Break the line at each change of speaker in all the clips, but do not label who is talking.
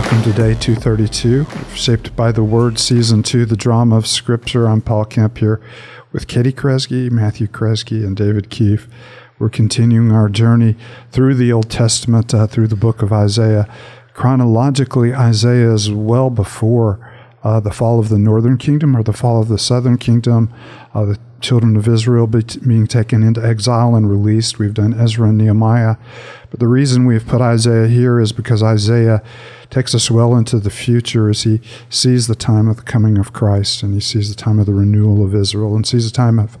Welcome to day 232, shaped by the Word, season two, the drama of Scripture. I'm Paul Kemp here with Katie Kresge, Matthew Kresge, and David Keefe. We're continuing our journey through the Old Testament, uh, through the book of Isaiah. Chronologically, Isaiah is well before uh, the fall of the northern kingdom or the fall of the southern kingdom, uh, the children of Israel being taken into exile and released. We've done Ezra and Nehemiah. But the reason we've put Isaiah here is because Isaiah takes us well into the future as he sees the time of the coming of Christ and he sees the time of the renewal of Israel and sees the time of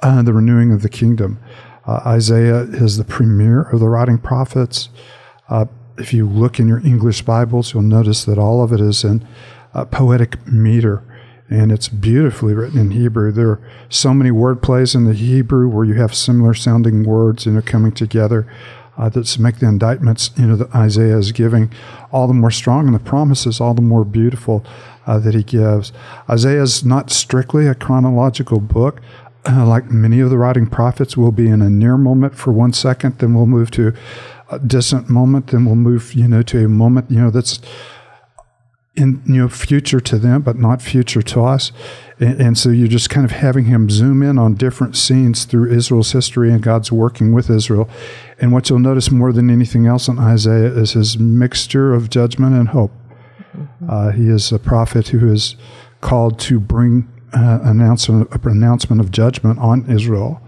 uh, the renewing of the kingdom. Uh, Isaiah is the premier of the writing prophets. Uh, if you look in your English Bibles, you'll notice that all of it is in poetic meter and it's beautifully written in Hebrew. There are so many word plays in the Hebrew where you have similar sounding words, you know, coming together uh, that make the indictments, you know, that Isaiah is giving all the more strong and the promises all the more beautiful uh, that he gives. Isaiah is not strictly a chronological book. Uh, like many of the writing prophets, we'll be in a near moment for one second, then we'll move to a distant moment, then we'll move, you know, to a moment, you know, that's in you know future to them, but not future to us. And, and, so you're just kind of having him zoom in on different scenes through Israel's history and God's working with Israel. And what you'll notice more than anything else in Isaiah is his mixture of judgment and hope. Mm-hmm. Uh, he is a prophet who is called to bring uh, announcement, an announcement of judgment on Israel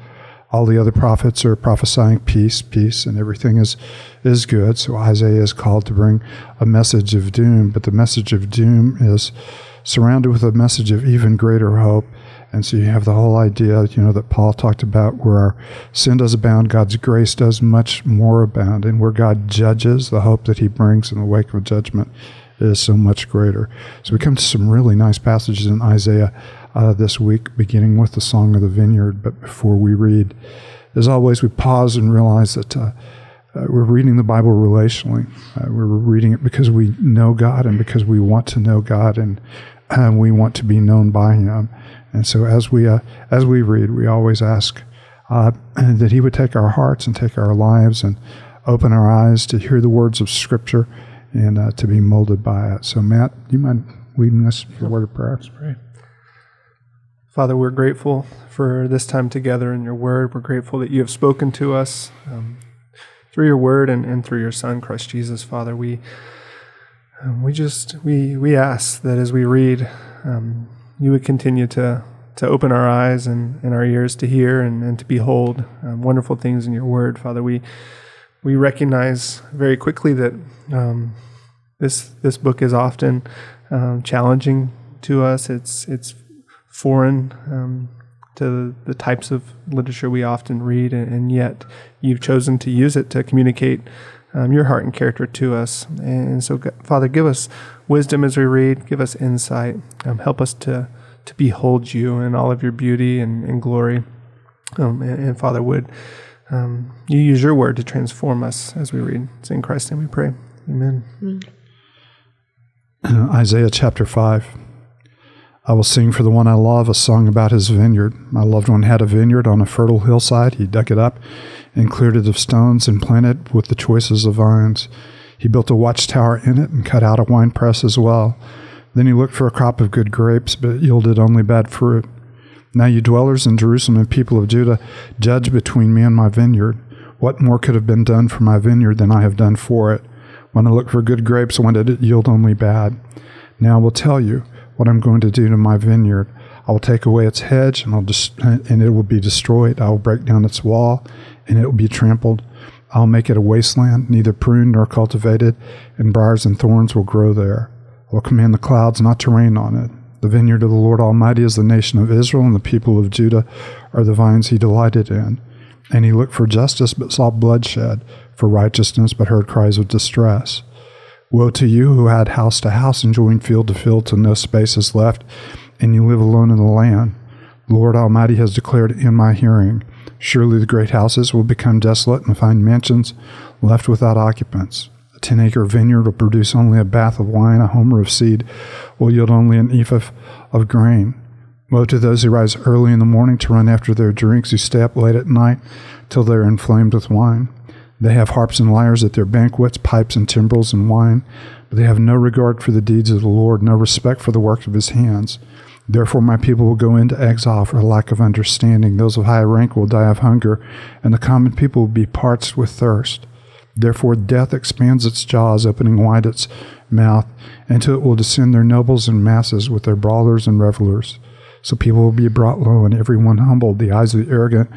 all the other prophets are prophesying peace, peace, and everything is is good. So Isaiah is called to bring a message of doom, but the message of doom is surrounded with a message of even greater hope. And so you have the whole idea, you know, that Paul talked about where our sin does abound, God's grace does much more abound. And where God judges, the hope that he brings in the wake of judgment is so much greater. So we come to some really nice passages in Isaiah uh, this week, beginning with the Song of the Vineyard. But before we read, as always, we pause and realize that uh, uh, we're reading the Bible relationally. Uh, we're reading it because we know God and because we want to know God and we want to be known by Him. And so, as we uh, as we read, we always ask uh, that He would take our hearts and take our lives and open our eyes to hear the words of Scripture and to be molded by it. So, Matt, do you mind leading us for a word of prayer?
Let's pray. Father, we're grateful for this time together in your word. We're grateful that you have spoken to us um, through your word and, and through your son, Christ Jesus. Father, we, um, we just, we, we ask that as we read, um, you would continue to, to open our eyes and, and our ears to hear and, and to behold um, wonderful things in your word. Father, we, we recognize very quickly that um, this, this book is often um, challenging to us. It's, it's foreign um, to the types of literature we often read, and, and, yet you've chosen to use it to communicate um, your heart and character to us. And so, Father, give us wisdom as we read, give us insight, um, help us to, to behold you in all of your beauty and, and glory. Um, and, and, Father, would um, you use your word to transform us as we read? It's in Christ's name we pray. Amen.
Uh, Isaiah chapter 5. I will sing for the one I love a song about his vineyard. My loved one had a vineyard on a fertile hillside. He dug it up and cleared it of stones and planted with the choicest of vines. He built a watchtower in it and cut out a wine press as well. Then he looked for a crop of good grapes, but it yielded only bad fruit. Now, you dwellers in Jerusalem and people of Judah, judge between me and my vineyard. What more could have been done for my vineyard than I have done for it? When I looked for good grapes, when did it yield only bad? Now I will tell you what I'm going to do to my vineyard. I will take away its hedge, and I'll just and it will be destroyed. I will break down its wall, and it will be trampled. I'll make it a wasteland, neither pruned nor cultivated, and briars and thorns will grow there. I will command the clouds not to rain on it. The vineyard of the Lord Almighty is the nation of Israel, and the people of Judah are the vines he delighted in. And he looked for justice, but saw bloodshed, for righteousness, but heard cries of distress. Woe to you who had house to house and joined field to field till no space is left, and you live alone in the land. Lord Almighty has declared in my hearing Surely the great houses will become desolate and find mansions left without occupants. A ten acre vineyard will produce only a bath of wine, a homer of seed will yield only an ephah of grain. Woe to those who rise early in the morning to run after their drinks, who stay up late at night till they are inflamed with wine. They have harps and lyres at their banquets, pipes and timbrels and wine, but they have no regard for the deeds of the Lord, no respect for the work of his hands. Therefore, my people will go into exile for lack of understanding. Those of high rank will die of hunger, and the common people will be parched with thirst. Therefore, death expands its jaws, opening wide its mouth, to it will descend their nobles and masses with their brawlers and revelers. So people will be brought low, and every one humbled, the eyes of the arrogant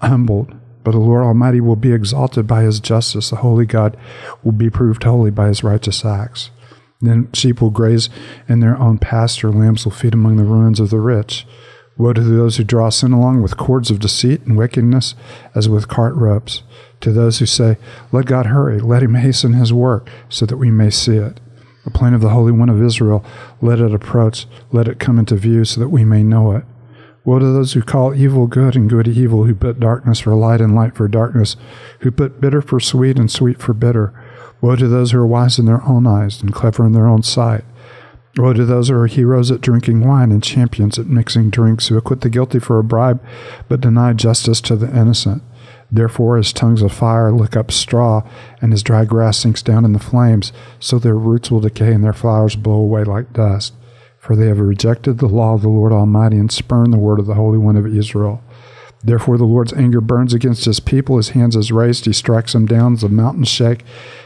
humbled. But the Lord Almighty will be exalted by his justice. The holy God will be proved holy by his righteous acts. Then sheep will graze in their own pasture, lambs will feed among the ruins of the rich. Woe to those who draw sin along with cords of deceit and wickedness, as with cart ropes. To those who say, Let God hurry, let him hasten his work, so that we may see it. The plan of the Holy One of Israel, let it approach, let it come into view, so that we may know it. Woe to those who call evil good and good evil, who put darkness for light and light for darkness, who put bitter for sweet and sweet for bitter Woe to those who are wise in their own eyes and clever in their own sight. Woe to those who are heroes at drinking wine and champions at mixing drinks, who acquit the guilty for a bribe, but deny justice to the innocent. Therefore, as tongues of fire lick up straw, and as dry grass sinks down in the flames, so their roots will decay and their flowers blow away like dust. For they have rejected the law of the Lord Almighty and spurned the word of the Holy One of Israel. Therefore, the Lord's anger burns against his people. His hands is raised. He strikes them down. The mountains shake,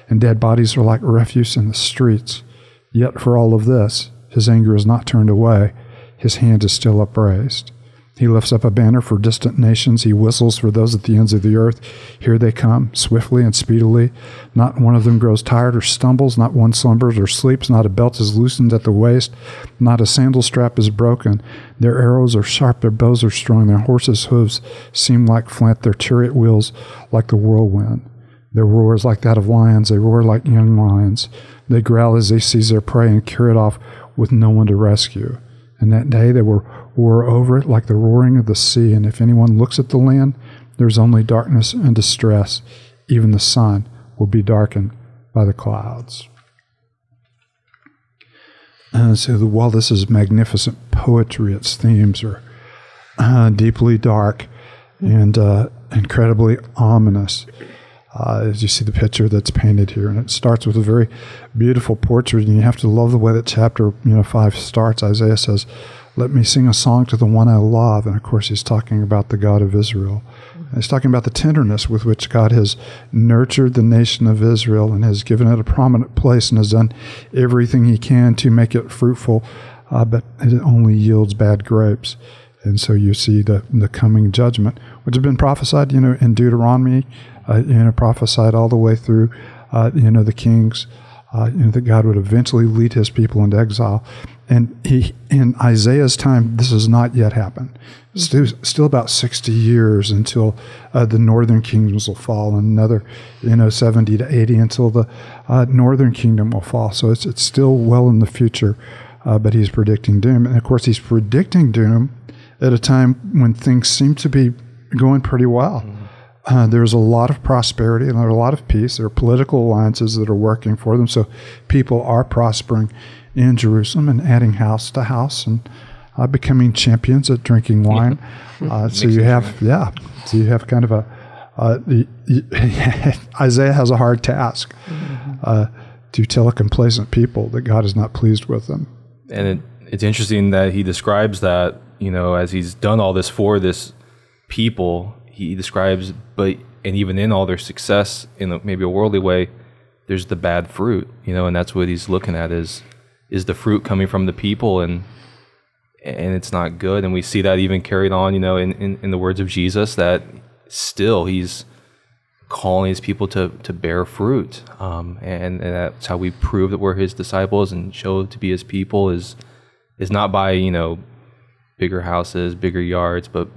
and dead bodies are like refuse in the streets. Yet, for all of this, his anger is not turned away. His hand is still upraised. He lifts up a banner for distant nations. He whistles for those at the ends of the earth. Here they come, swiftly and speedily. Not one of them grows tired or stumbles. Not one slumbers or sleeps. Not a belt is loosened at the waist. Not a sandal strap is broken. Their arrows are sharp. Their bows are strong. Their horses' hooves seem like flint. Their chariot wheels like the whirlwind. Their roar is like that of lions. They roar like young lions. They growl as they seize their prey and carry it off with no one to rescue. And that day they will roar over it like the roaring of the sea. And if anyone looks at the land, there's only darkness and distress. Even the sun will be darkened by the clouds. And so, while this is magnificent poetry, its themes are uh, deeply dark and uh, incredibly ominous uh, as you see the picture that's painted here. And it starts with a very beautiful portrait, and you have to love the way that chapter you know five starts. Isaiah says, "Let me sing a song to the one I love," and of course he's talking about the God of Israel. And he's talking about the tenderness with which God has nurtured the nation of Israel and has given it a prominent place and has done everything He can to make it fruitful, uh, but it only yields bad grapes. And so you see the, the coming judgment, which has been prophesied, you know, in Deuteronomy uh, you know, prophesied all the way through, uh, you know, the kings, uh, you know, that God would eventually lead his people into exile. And he, in Isaiah's time, this has not yet happened. Still, still about 60 years until uh, the northern kingdoms will fall, and another, you know, 70 to 80 until the uh, northern kingdom will fall. So it's, it's still well in the future, uh, but he's predicting doom. And of course, he's predicting doom at a time when things seem to be going pretty well. Mm-hmm. Uh, there's a lot of prosperity and there's a lot of peace. There are political alliances that are working for them. So people are prospering in Jerusalem and adding house to house and uh, becoming champions at drinking wine. Uh, so you have, yeah, so you have kind of a, uh, Isaiah has a hard task mm-hmm. Uh, to tell a complacent people that God is not pleased with them.
And it, it's interesting that he describes that, you know, as he's done all this for this people, he describes, but and even in all their success in a, maybe a worldly way, there's the bad fruit, you know, and that's what he's looking at is is the fruit coming from the people and and it's not good. And we see that even carried on you know in, in, in, the words of jesus that still he's calling his people to, to bear fruit. Um, and, and, that's how we prove that we're his disciples and show to be his people is is not by you know bigger houses bigger yards but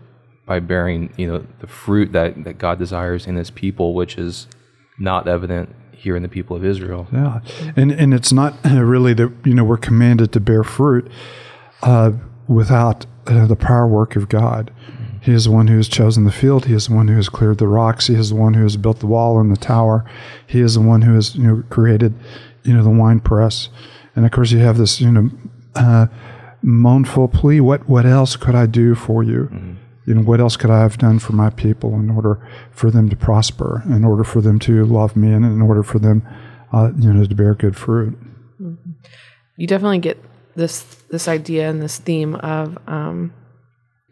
by bearing, you know, the fruit that, that God desires in his people, which is not evident here in the people of Israel.
Yeah. And and it's not really that, you know, we're commanded to bear fruit uh, without uh, the power work of God. Mm-hmm. He is the one who has chosen the field. He is the one who has cleared the rocks. He is the one who has built the wall and the tower. He is the one who has you know created you know the wine press. And of course, you have this you know uh, mournful plea. What what else could I do for you? Mm-hmm you know, what else could I have done for my people in order for them to prosper, in order for them to love me, and in order for them, uh, you know, to bear good fruit?
You definitely get this this idea and this theme of um,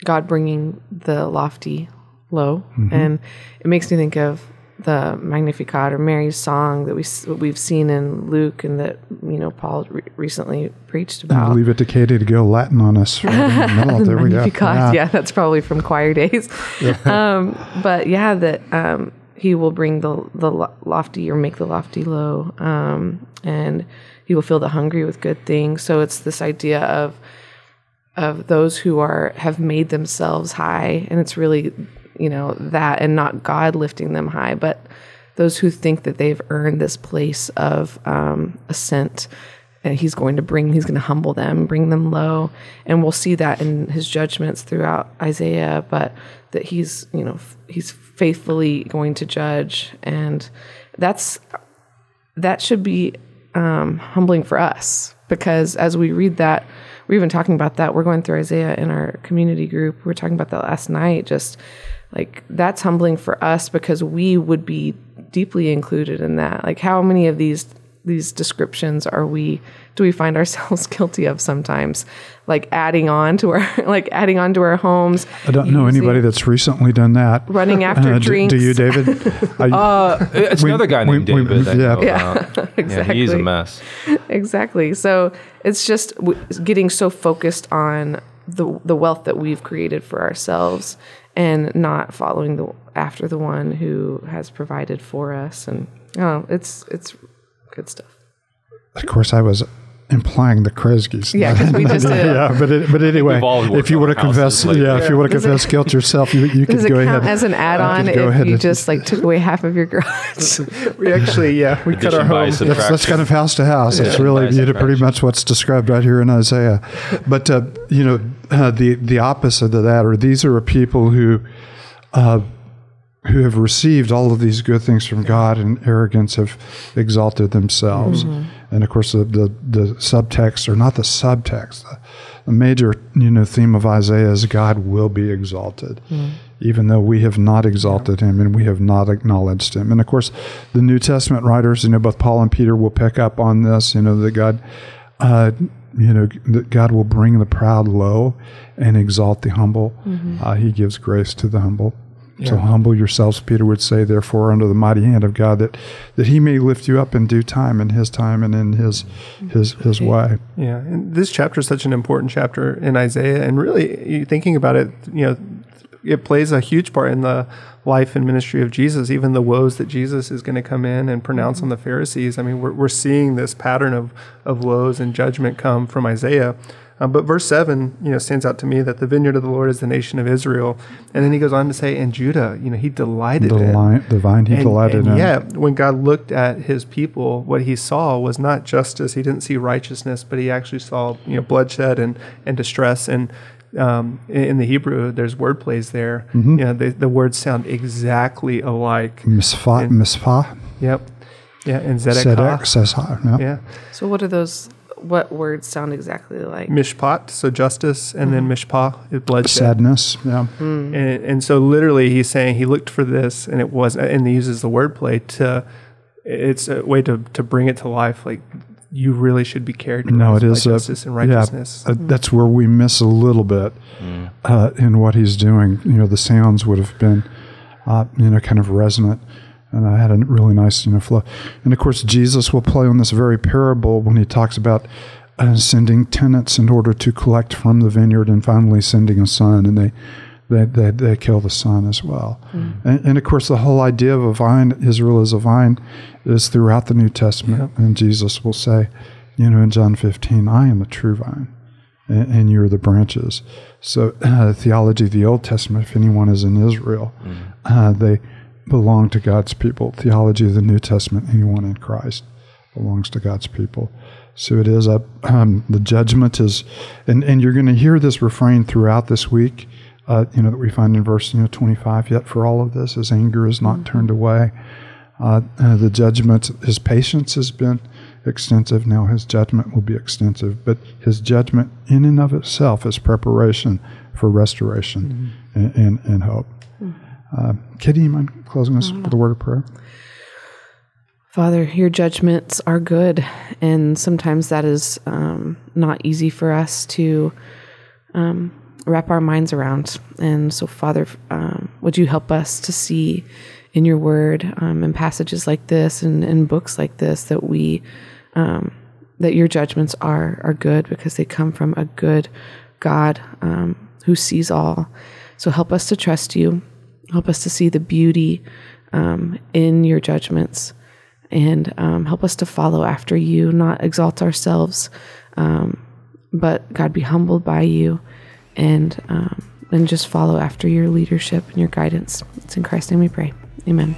God bringing the lofty low, and it makes me think of the Magnificat or Mary's song that we we've seen in Luke and that you know Paul re- recently preached about.
leave it to Katie to go Latin on us. Right the there we go.
Magnificat. Yeah. that's probably from choir days. um, but yeah, that um, he will bring the the lo- lofty or make the lofty low, um, and he will fill the hungry with good things. So it's this idea of of those who are have made themselves high, and it's really you know that, and not God lifting them high, but those who think that they've earned this place of um, ascent and he's going to bring he's going to humble them bring them low. And we'll see that in his judgments throughout isaiah but that he's you know he's faithfully going to judge. And that's that should be um, humbling for us because as we read that we're even talking about that. We're going through isaiah in our community group. We we're talking about that last night just like that's humbling for us because we would be deeply included in that like how many of these these descriptions are we do we find ourselves guilty of sometimes like adding on to our like adding on to our homes
I don't know anybody that's recently done that.
running after
Uh, do-
drinks
Do, you, David? I,
It's
We-
another guy
we-
named
we-
David. that I
yeah.
know
Yeah,
about. Yeah, he's a
exactly.
mess.
exactly. So it's just w- getting so focused on the the wealth that we've created for ourselves and not following the after the one who has provided for us. And oh, it's it's good stuff.
of course, I was implying the Kresges.
Yeah, 'cause we just did.
yeah, but it, but anyway,
We've all worked
if you
on
want to confess,
lately.
yeah, if you want to
Does it-
confess guilt yourself, you you
Does
could go
count
ahead.
as an add-on
could go
if
ahead
you
and-
just like took away half of your garage?
We actually, yeah, we cut our
Addition
home.
That's, that's kind of house to house. It's
Yeah.
really you know, pretty much what's described right here in Isaiah. But uh, you know, uh, the the opposite of that, or these are people who uh, who have received all of these good things from God and arrogance have exalted themselves. And of course, the, the the subtext, or not the subtext, the, the major you know theme of Isaiah is God will be exalted even though we have not exalted him and we have not acknowledged him. And of course, the New Testament writers, you know, both Paul and Peter will pick up on this, you know, that God, uh, you know, that God will bring the proud low and exalt the humble. Uh, he gives grace to the humble. So humble yourselves, Peter would say, therefore, under the mighty hand of God, that, that he may lift you up in due time, in his time and in his his his way.
Yeah, and this chapter is such an important chapter in Isaiah, and really, you thinking about it, you know, it plays a huge part in the life and ministry of Jesus. Even the woes that Jesus is going to come in and pronounce on the Pharisees. I mean, we're we're seeing this pattern of of woes and judgment come from Isaiah. Uh, but verse seven, you know, stands out to me that the vineyard of the Lord is the nation of Israel, and then he goes on to say, "And Judah, you know, he delighted
The,
in."
line, the vine he
and,
delighted
and
in.
Yeah, when God looked at his people, what he saw was not justice. He didn't see righteousness, but he actually saw you know bloodshed and, and distress. And um, in, in the Hebrew, there's word plays there.
Mm-hmm.
You know, the, the words sound exactly alike.
Misfah,
And-
misfah,
Yep. Yeah, and
sedek,
Zedekah.
sesah, yeah.
Yeah.
so what are those? What words sound exactly like?
Mishpat, so justice, and then mishpah is bloodshed.
sadness. Yeah,
And, and so literally he's saying he looked for this and it was and he uses the wordplay to it's a way to, to bring it to life like you really should be characterized
no, it is
by justice and
yeah,
righteousness.
uh, that's where we miss a little bit uh, in what he's doing. You know, the sounds would have been, uh, you know, kind of resonant, and I had a really nice, you know, flow. And of course, Jesus will play on this very parable when he talks about. Uh, sending tenants in order to collect from the vineyard, and finally sending a son, and they they, they, they kill the son as well. And, and of course, the whole idea of a vine, Israel as a vine, is throughout the New Testament. And Jesus will say, you know, in John 15, I am the true vine, and, and you're the branches. So, uh, theology of the Old Testament, if anyone is in Israel, uh, they belong to God's people. Theology of the New Testament, anyone in Christ belongs to God's people. So it is a um, the judgment is, and and you're going to hear this refrain throughout this week. Uh, you know that we find in verse you know 25. Yet for all of this, his anger is not turned away. Uh, uh, the judgment, his patience has been extensive. Now his judgment will be extensive, but his judgment in and of itself is preparation for restoration. and, and, and hope. Uh, Katie, you mind closing us with a word of prayer?
Father, your judgments are good, and sometimes that is um, not easy for us to um, wrap our minds around. And so, Father, um, would you help us to see in your word um, in passages like this and in books like this that we um, that your judgments are are good because they come from a good God um, who sees all. So help us to trust you. Help us to see the beauty in your judgments and um, help us to follow after you, not exalt ourselves, um, but God be humbled by you, and um, and just follow after your leadership and your guidance. It's in Christ's name we pray. Amen.